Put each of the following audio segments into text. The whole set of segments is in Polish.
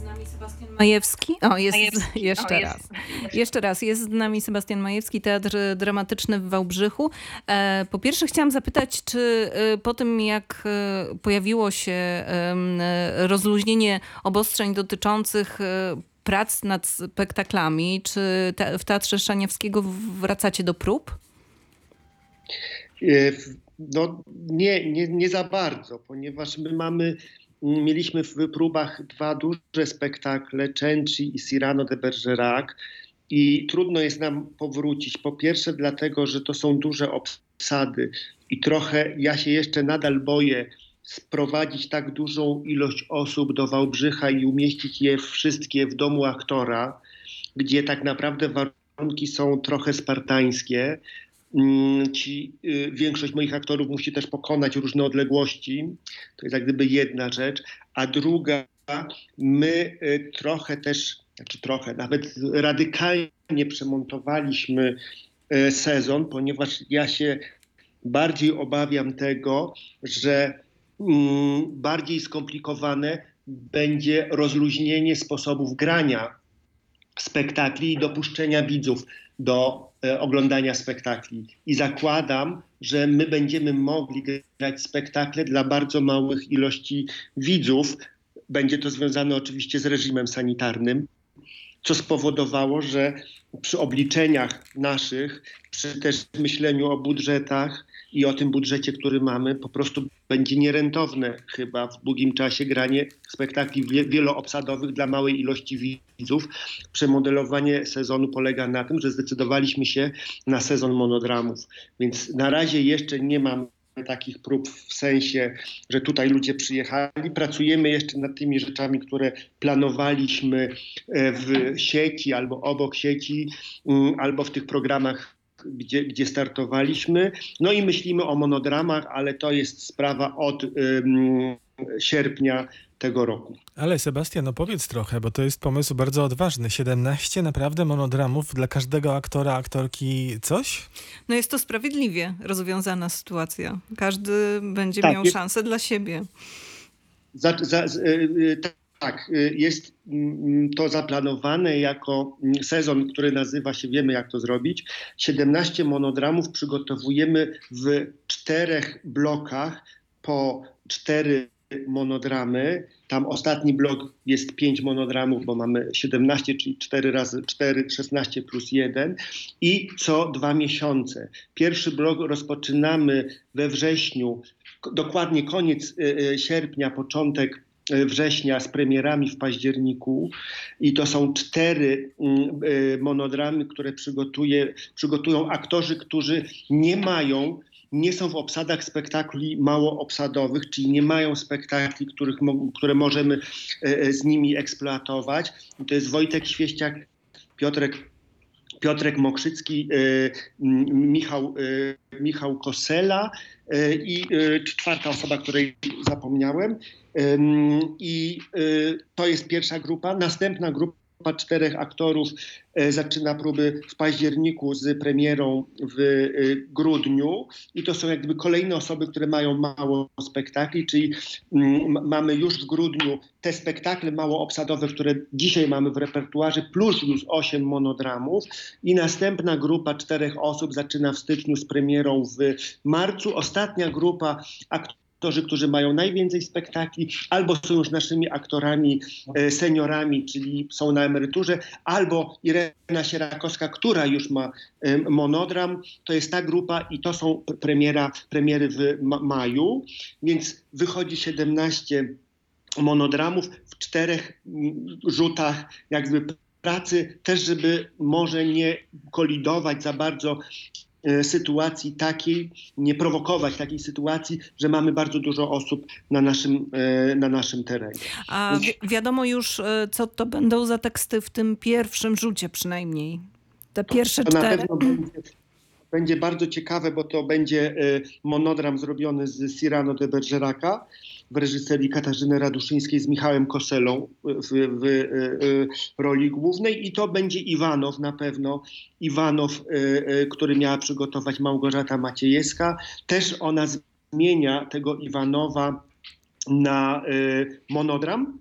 z nami Sebastian Majewski. O, jest Majewski. jeszcze O, raz. jest. Jeszcze raz. Jest z nami Sebastian Majewski, Teatr Dramatyczny w Wałbrzychu. E, Po pierwsze chciałam zapytać, czy e, po tym jak e, pojawiło się rozluźnienie obostrzeń dotyczących prac nad spektaklami, czy w Teatrze Szaniawskiego wracacie do prób? No nie, nie, nie za bardzo, ponieważ my mamy, mieliśmy w próbach dwa duże spektakle, Cenci i Cyrano de Bergerac i trudno jest nam powrócić. Po pierwsze dlatego, że to są duże obsady i trochę ja się jeszcze nadal boję sprowadzić tak dużą ilość osób do Wałbrzycha i umieścić je wszystkie w domu aktora, gdzie tak naprawdę warunki są trochę spartańskie. Mm, Ci, y, większość moich aktorów musi też pokonać różne odległości. To jest jak gdyby jedna rzecz. A druga, my y, trochę też, znaczy trochę, nawet radykalnie przemontowaliśmy y, sezon, ponieważ ja się bardziej obawiam tego, że mm, bardziej skomplikowane będzie rozluźnienie sposobów grania spektakli i dopuszczenia widzów do oglądania spektakli. I zakładam, że my będziemy mogli grać spektakle dla bardzo małych ilości widzów. Będzie to związane oczywiście z reżimem sanitarnym, co spowodowało, że przy obliczeniach naszych, przy też myśleniu o budżetach i o tym budżecie, który mamy, po prostu będzie nierentowne chyba w długim czasie granie spektakli wie- wieloobsadowych dla małej ilości widzów. Przemodelowanie sezonu polega na tym, że zdecydowaliśmy się na sezon monodramów, więc na razie jeszcze nie mam takich prób w sensie, że tutaj ludzie przyjechali. Pracujemy jeszcze nad tymi rzeczami, które planowaliśmy e, w sieci albo obok sieci, mm, albo w tych programach, gdzie, gdzie startowaliśmy. No i myślimy o monodramach, ale to jest sprawa od ym, sierpnia tego roku. Ale Sebastian, opowiedz trochę, bo to jest pomysł bardzo odważny. 17 naprawdę monodramów dla każdego aktora, aktorki coś? No jest to sprawiedliwie rozwiązana sytuacja. Każdy będzie Tak, miał jest- szansę dla siebie. Za, za, y, y, tak, y, jest mm, to zaplanowane jako mm, sezon, który nazywa się Wiemy jak to zrobić. 17 monodramów przygotowujemy w czterech blokach po cztery monodramy. Tam ostatni blok jest 5 monodramów, bo mamy 17, czyli 4 razy 4, 16 plus 1 i co dwa miesiące. Pierwszy blok rozpoczynamy we wrześniu, dokładnie koniec y, y, sierpnia, początek września z premierami w październiku i to są cztery mm, y, monodramy, które przygotuje, przygotują aktorzy, którzy nie mają nie są w obsadach spektakli małoobsadowych, czyli nie mają spektakli, których, które możemy e, e, z nimi eksploatować. I to jest Wojtek Świeściak, Piotrek Piotrek Mokrzycki, m, Michał, e, Michał Kosela e, i czwarta osoba, której zapomniałem. Em, I to jest pierwsza grupa. Następna grupa czterech aktorów e, zaczyna próby w październiku z premierą w e, grudniu. I to są jakby kolejne osoby, które mają mało spektakli, czyli mm, mamy już w grudniu te spektakle mało obsadowe, które dzisiaj mamy w repertuarze, plus już osiem monodramów. I następna grupa czterech osób zaczyna w styczniu z premierą w marcu. Ostatnia grupa aktorzy, którzy mają najwięcej spektakli, albo są już naszymi aktorami e, seniorami, czyli są na emeryturze, albo Irena Sierakowska, która już ma e, monodram. To jest ta grupa i to są premiera, premiery w ma- maju, więc wychodzi 17 monodramów w czterech mm, rzutach jakby pracy, też żeby może nie kolidować za bardzo sytuacji takiej, nie prowokować takiej sytuacji, że mamy bardzo dużo osób na naszym, e, na naszym terenie. A wi- wiadomo już, e, co to będą za teksty w tym pierwszym rzucie przynajmniej. Te pierwsze To na cztery. pewno będzie, będzie bardzo ciekawe, bo to będzie e, monodram zrobiony z Cyrano de Bergeraca w reżyserii Katarzyny Raduszyńskiej z Michałem Koselą w, w, e, e, roli głównej i to będzie Iwanow na pewno. Iwanow, e, e, który miała przygotować Małgorzata Maciejewska. Też ona zmienia tego Iwanowa na e, monodram E,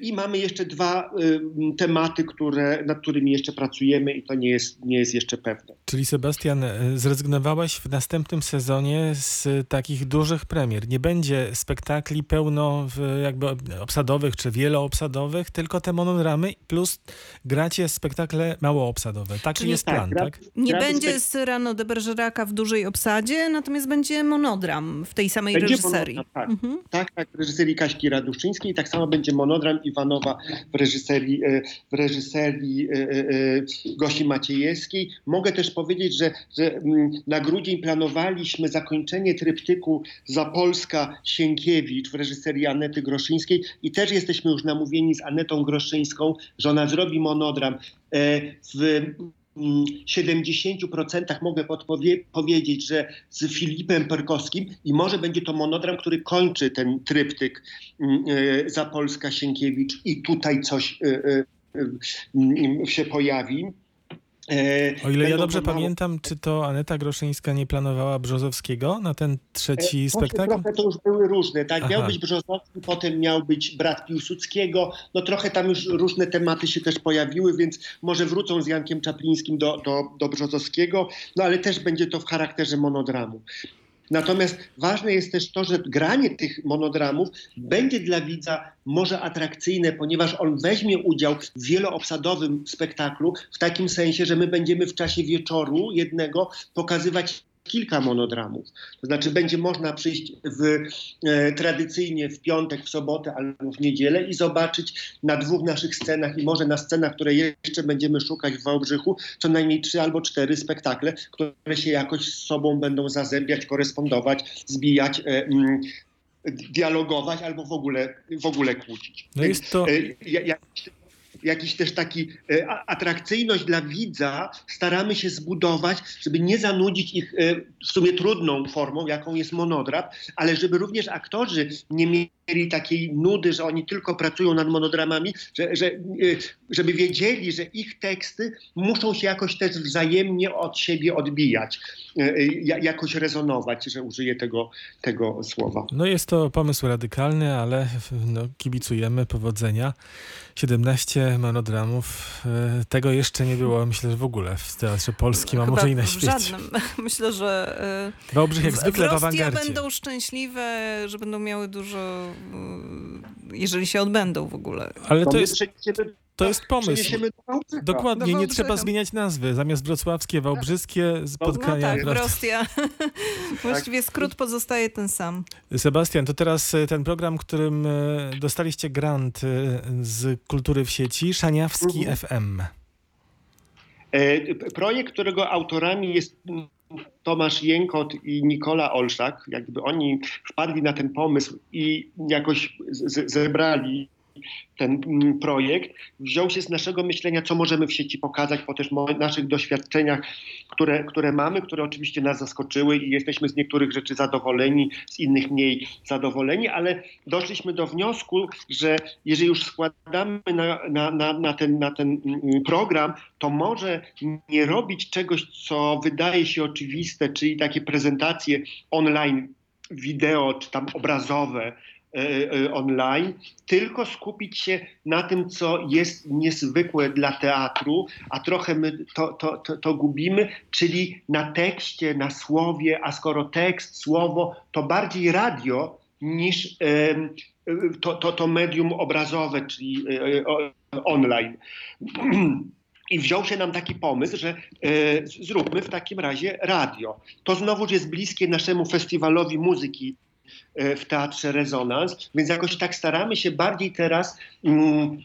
I mamy jeszcze dwa e, tematy, które, nad którymi jeszcze pracujemy i to nie jest, nie jest jeszcze pewne. Czyli Sebastian, e, zrezygnowałeś w następnym sezonie z takich dużych premier. Nie będzie spektakli pełno jakby obsadowych czy wieloobsadowych, tylko te monodramy plus gracie spektakle małoobsadowe. Taki Czyli jest tak, plan, tak? Nie będzie z Rano de Bergeraka w dużej obsadzie, natomiast będzie monodram w tej samej będzie reżyserii. Monodram, tak. Mhm. tak, tak, w reżyserii Kaśki Raduszczyńskiej. Tak samo będzie monodram monodram Iwanowa w reżyserii, e, w reżyserii e, e, Gosi Maciejewskiej. Mogę też powiedzieć, że, że mm, na grudzień planowaliśmy zakończenie tryptyku Zapolska Sienkiewicz w reżyserii Anety Groszyńskiej i też jesteśmy już namówieni z Anetą Groszyńską, że ona zrobi monodram w 70% mogę powiedzieć, że z Filipem Perkowskim i może będzie to monodram, który kończy ten tryptyk mm, e, Zapolska Sienkiewicz i tutaj coś e, e, się pojawi. E, o ile ja dobrze pamiętam, czy to Aneta Groszyńska nie planowała Brzozowskiego na ten trzeci e, spektakl? Trochę to już były różne, tak? Aha. Miał być Brzozowski, potem miał być brat Piłsudskiego. No trochę tam już różne tematy się też pojawiły, więc może wrócą z Jankiem Czaplińskim do, do, do Brzozowskiego, no ale też będzie to w charakterze monodramu. Natomiast ważne jest też to, że granie tych monodramów będzie dla widza może atrakcyjne, ponieważ on weźmie udział w wieloobsadowym spektaklu, w takim sensie, że my będziemy w czasie wieczoru jednego pokazywać kilka monodramów. To znaczy będzie można przyjść w, e, tradycyjnie w piątek, w sobotę albo w niedzielę i zobaczyć na dwóch naszych scenach i może na scenach, które jeszcze będziemy szukać w Wałbrzychu, co najmniej trzy albo cztery spektakle, które się jakoś z sobą będą zazębiać, korespondować, zbijać, e, mm, dialogować albo w ogóle, w ogóle kłócić. No jest to... E, ja, ja, jakiś też taki e, atrakcyjność dla widza staramy się zbudować, żeby nie zanudzić ich e, w sumie trudną formą, jaką jest monodrap, ale żeby również aktorzy nie mieli takiej nudy, że oni tylko pracują nad monodramami, że, że, e, żeby wiedzieli, że ich teksty muszą się jakoś też wzajemnie od siebie odbijać, jakoś rezonować, że użyję tego, tego słowa. No jest to pomysł radykalny, ale no, kibicujemy powodzenia. 17 monodramów. Tego jeszcze nie było, myślę, że w ogóle w Teatrze Polskim, a może i na świecie. żadnym. Myślę, że Wałbrzych jak zwykle w, w awangardzie. będą szczęśliwe, że będą miały dużo, jeżeli się odbędą w ogóle. Ale to jest... To jest pomysł. Dokładnie, nie trzeba zmieniać nazwy. Zamiast wrocławskie, wałbrzyskie spotkania. No tak, Wrostia. Właściwie skrót pozostaje ten sam. Sebastian, to teraz e, ten program, którym e, dostaliście grant e, z Kultury w sieci, Szaniawski mhm. FM. Projekt, którego autorami jest Tomasz Jękot i Nikola Olszak, jakby oni wpadli na ten pomysł i jakoś zebrali ten mm, projekt wziął się z naszego myślenia, co możemy w sieci pokazać po też naszych doświadczeniach, które, które mamy, które oczywiście nas zaskoczyły i jesteśmy z niektórych rzeczy zadowoleni, z innych mniej zadowoleni, ale doszliśmy do wniosku, że jeżeli już składamy na, na, na, na, ten, na ten mm, program, to może nie robić czegoś, co wydaje się oczywiste, czyli takie prezentacje online wideo czy tam obrazowe, online, tylko skupić się na tym, co jest niezwykłe dla teatru, a trochę my to, to, to, to gubimy, czyli na tekście, na słowie, a skoro tekst, słowo, to bardziej radio niż to, to, to medium obrazowe, czyli e, online. I wziął się nam taki pomysł, że e, zróbmy w takim razie radio. To znowuż jest bliskie naszemu festiwalowi muzyki E, w teatrze Rezonans, więc jakoś tak staramy się bardziej teraz mm,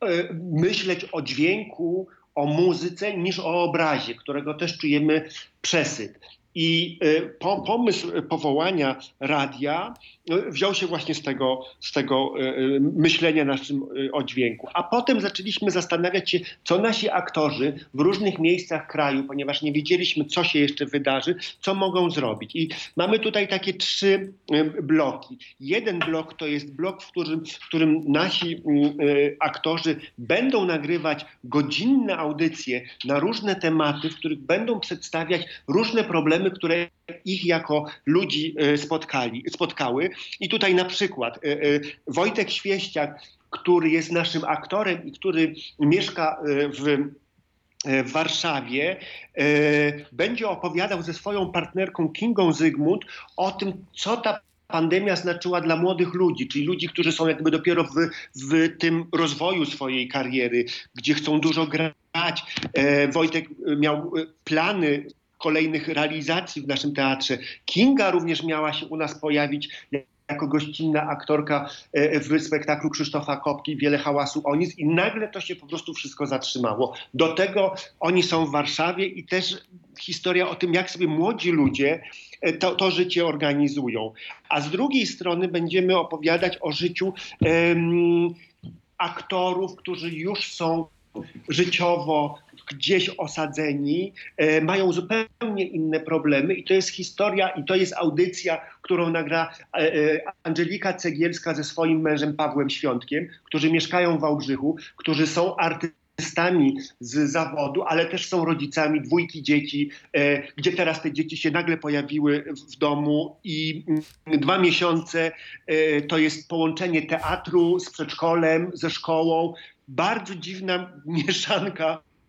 e, myśleć o dźwięku, o muzyce niż o obrazie, którego też czujemy przesyt. I e, pomysł powołania radia e, wziął się właśnie z tego, z tego e, myślenia naszym o dźwięku. A potem zaczęliśmy zastanawiać się, co nasi aktorzy w różnych miejscach kraju, ponieważ nie wiedzieliśmy, co się jeszcze wydarzy, co mogą zrobić. I mamy tutaj takie trzy bloki. Jeden blok to jest blok, w którym, w którym nasi aktorzy będą nagrywać godzinne audycje na różne tematy, w których będą przedstawiać różne problemy, które ich jako ludzi e, spotkali, spotkały. I tutaj na przykład e, e, Wojtek Świeściak który jest naszym aktorem i który mieszka e, w w Warszawie, e, będzie opowiadał ze swoją partnerką Kingą Zygmunt o tym, co ta pandemia znaczyła dla młodych ludzi, czyli ludzi, którzy są jakby dopiero w, w tym rozwoju swojej kariery, gdzie chcą dużo grać. E, Wojtek miał plany kolejnych realizacji w naszym teatrze. Kinga również miała się u nas pojawić jako gościnna aktorka e, w spektaklu Krzysztofa Kopki Wiele hałasu o nic i nagle to się po prostu wszystko zatrzymało. Do tego oni są w Warszawie i też historia o tym, jak sobie młodzi ludzie e, to, to życie organizują. A z drugiej strony będziemy opowiadać o życiu aktorów, którzy już są życiowo gdzieś osadzeni, e, mają zupełnie inne problemy i to jest historia i to jest audycja, którą nagra e, e, Angelika Cegielska ze swoim mężem Pawłem Świątkiem, którzy mieszkają w Wałbrzychu, którzy są artystami z zawodu, ale też są rodzicami dwójki dzieci, e, gdzie teraz te dzieci się nagle pojawiły w domu i mm, dwa miesiące e, to jest połączenie teatru z przedszkolem, ze szkołą. Bardzo dziwna mieszanka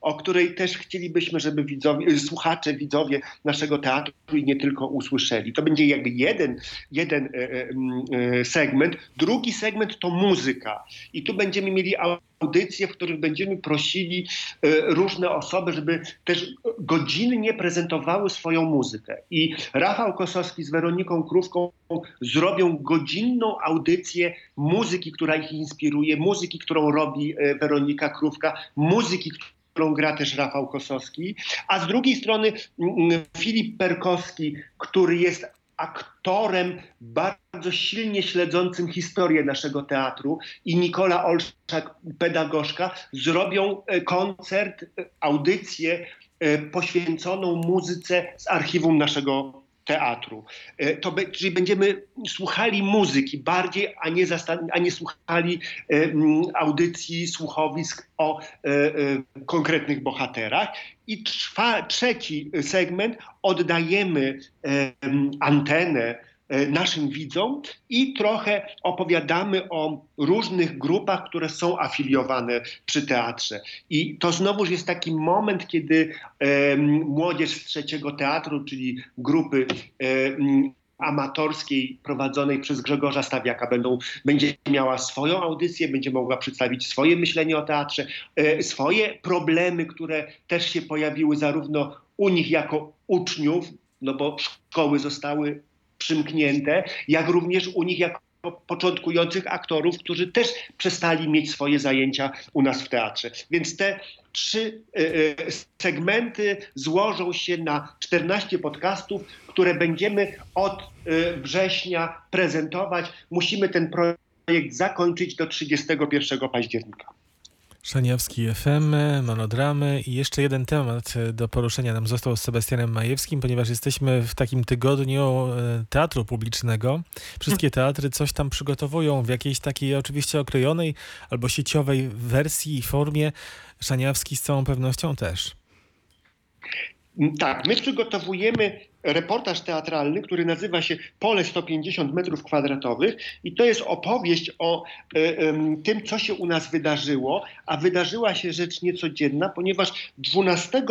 o której też chcielibyśmy, żeby widzowie, słuchacze, widzowie naszego teatru i nie tylko usłyszeli. To będzie jakby jeden, jeden e, e, e, segment. Drugi segment to muzyka. I tu będziemy mieli audycje, w których będziemy prosili różne osoby, żeby też godzinnie prezentowały swoją muzykę. I Rafał Kosowski z Weroniką Krówką zrobią godzinną audycję muzyki, która ich inspiruje, muzyki, którą robi Weronika Krówka, muzyki, którą gra też Rafał Kosowski, a z drugiej strony mm, Filip Perkowski, który jest aktorem bardzo silnie śledzącym historię naszego teatru i Nikola Olszak, pedagogzka, zrobią e, koncert, e, audycję e, poświęconą muzyce z archiwum naszego teatru. E, To, be- czyli będziemy słuchali muzyki bardziej, a nie, a nie słuchali e, audycji, słuchowisk o e, konkretnych bohaterach. I trwa, trzeci segment oddajemy e, m, antenę naszym widzom i trochę opowiadamy o różnych grupach, które są afiliowane przy teatrze. I to znowuż jest taki moment, kiedy em, młodzież z trzeciego teatru, czyli grupy em, amatorskiej prowadzonej przez Grzegorza Stawiaka będą, będzie miała swoją audycję, będzie mogła przedstawić swoje myślenie o teatrze, e, swoje problemy, które też się pojawiły zarówno u nich jako uczniów, no bo szkoły zostały przymknięte, jak również u nich jako początkujących aktorów, którzy też przestali mieć swoje zajęcia u nas w teatrze. Więc te trzy e, e, segmenty złożą się na 14 podcastów, które będziemy od e, września prezentować. Musimy ten projekt zakończyć do 31 października. Szaniawski FM, monodramy i jeszcze jeden temat do poruszenia nam został z Sebastianem Majewskim, ponieważ jesteśmy w takim tygodniu e, teatru publicznego. Wszystkie teatry coś tam przygotowują w jakiejś takiej oczywiście okrojonej albo sieciowej wersji i formie. Szaniawski z całą pewnością też. Tak, my przygotowujemy reportaż teatralny, który nazywa się Pole 150 metrów kwadratowych i to jest opowieść o e, em, tym, co się u nas wydarzyło, a wydarzyła się rzecz niecodzienna, ponieważ 12 e,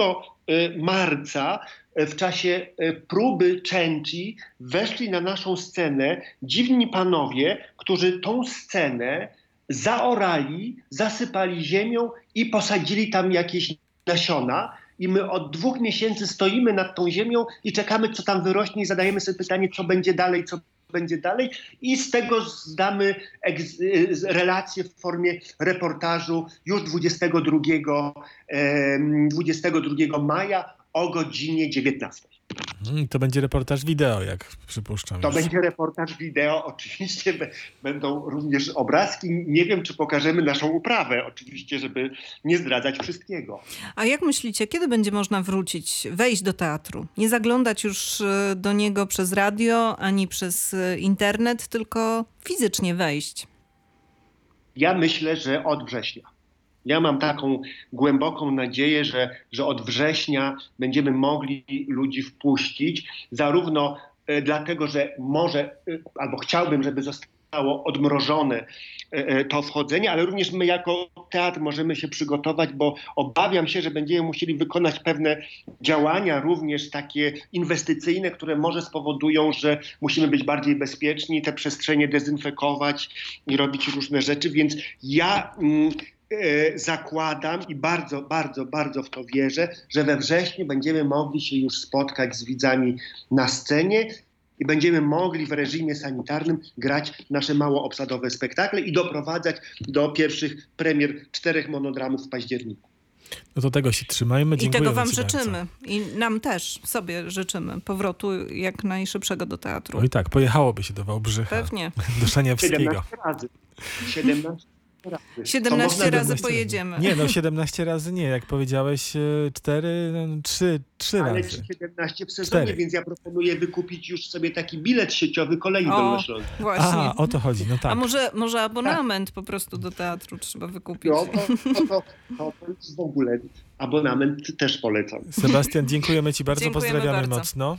marca e, w czasie próby Częci weszli na naszą scenę dziwni panowie, którzy tą scenę zaorali, zasypali ziemią i posadzili tam jakieś nasiona. I my od dwóch miesięcy stoimy nad tą ziemią i czekamy, co tam wyrośnie, i zadajemy sobie pytanie, co będzie dalej, co będzie dalej. I z tego zdamy relację w formie reportażu już 22, em, 22 maja o godzinie 19. Mm, To będzie reportaż wideo, jak przypuszczam. To już. będzie reportaż wideo, oczywiście będą również obrazki. Nie wiem, czy pokażemy naszą uprawę, oczywiście, żeby nie zdradzać wszystkiego. A jak myślicie, kiedy będzie można wrócić, wejść do teatru? Nie zaglądać już e, do niego przez radio ani przez e, internet, tylko fizycznie wejść. Ja myślę, że od września. Ja mam taką głęboką nadzieję, że, że od września będziemy mogli ludzi wpuścić, zarówno e, dlatego, że może, e, albo chciałbym, żeby zostało odmrożone e, to wchodzenie, ale również my jako teatr możemy się przygotować, bo obawiam się, że będziemy musieli wykonać pewne działania, również takie inwestycyjne, które może spowodują, że musimy być bardziej bezpieczni, te przestrzenie dezynfekować i robić różne rzeczy, więc ja mm, zakładam i bardzo, bardzo, bardzo w to wierzę, że we wrześniu będziemy mogli się już spotkać z widzami na scenie i będziemy mogli w reżimie sanitarnym grać nasze mało obsadowe spektakle i doprowadzać do pierwszych premier czterech monodramów w październiku. No to tego się trzymajmy. I Dziękuję tego wam życzymy. Bardzo. I nam też sobie życzymy powrotu jak najszybszego do teatru. Oj tak, pojechałoby się do Wałbrzycha, Pewnie. do Szaniewskiego. 17 razy. 17 razy. To 17 można razy 17 pojedziemy. Nie, no 17 razy nie, jak powiedziałeś 4, 3, 3 Ale razy. 17 w sezonie, Cztery. więc ja proponuję wykupić już sobie taki bilet sieciowy kolei O, dolnośląskiej. Właśnie. A, o to chodzi, no tak. A może, może abonament po prostu do teatru trzeba wykupić? No, to, to, to, to, w ogóle abonament też polecam. Sebastian, dziękujemy ci bardzo, Dziękujemy pozdrawiamy bardzo. mocno.